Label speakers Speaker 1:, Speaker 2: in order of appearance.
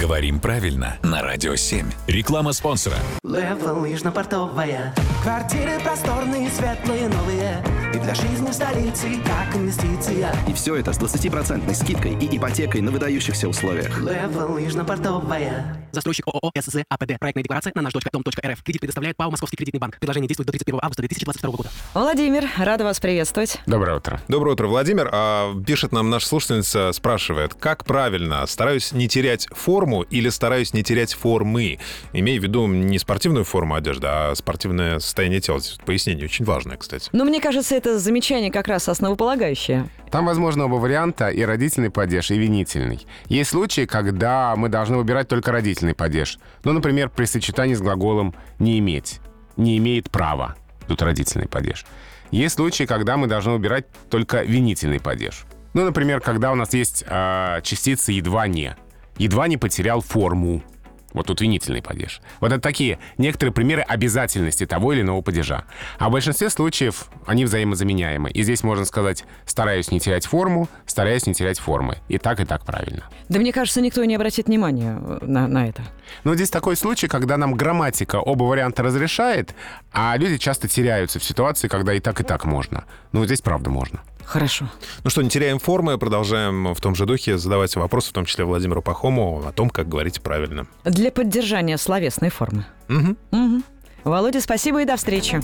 Speaker 1: Говорим правильно на Радио 7. Реклама спонсора.
Speaker 2: Левел лыжно-портовая Квартиры просторные, светлые, новые И для жизни в столице, как инвестиция
Speaker 3: И все это с 20% скидкой и ипотекой на выдающихся условиях.
Speaker 2: Левел лыжно-портовая
Speaker 4: Застройщик ООО СЗ АПД. Проектная декларация на наш дом.рф. Кредит предоставляет ПАО Московский кредитный банк. Предложение действует до 31 августа 2022 года.
Speaker 5: Владимир, рада вас приветствовать.
Speaker 6: Доброе утро.
Speaker 7: Доброе утро, Владимир. А, пишет нам наша слушательница, спрашивает, как правильно, стараюсь не терять форму или стараюсь не терять формы? Имея в виду не спортивную форму одежды, а спортивное состояние тела. Пояснение очень важное, кстати.
Speaker 5: Но мне кажется, это замечание как раз основополагающее.
Speaker 6: Там, возможно, оба варианта, и родительный падеж, и винительный. Есть случаи, когда мы должны выбирать только родительный падеж. Ну, например, при сочетании с глаголом «не иметь». «Не имеет права». Тут родительный падеж. Есть случаи, когда мы должны выбирать только винительный падеж. Ну, например, когда у нас есть э, частица «едва не». «Едва не потерял форму». Вот тут винительный падеж. Вот это такие некоторые примеры обязательности того или иного падежа. А в большинстве случаев они взаимозаменяемы. И здесь можно сказать «стараюсь не терять форму», «стараюсь не терять формы». И так, и так правильно.
Speaker 5: Да мне кажется, никто не обратит внимания э, на, на это.
Speaker 6: Но здесь такой случай, когда нам грамматика оба варианта разрешает, а люди часто теряются в ситуации, когда и так, и так можно. Ну, здесь правда можно.
Speaker 5: Хорошо.
Speaker 7: Ну что, не теряем формы, продолжаем в том же духе задавать вопросы, в том числе Владимиру Пахому, о том, как говорить правильно.
Speaker 5: Для поддержания словесной формы.
Speaker 7: Мгм.
Speaker 5: Мгм. Володя, спасибо и до встречи.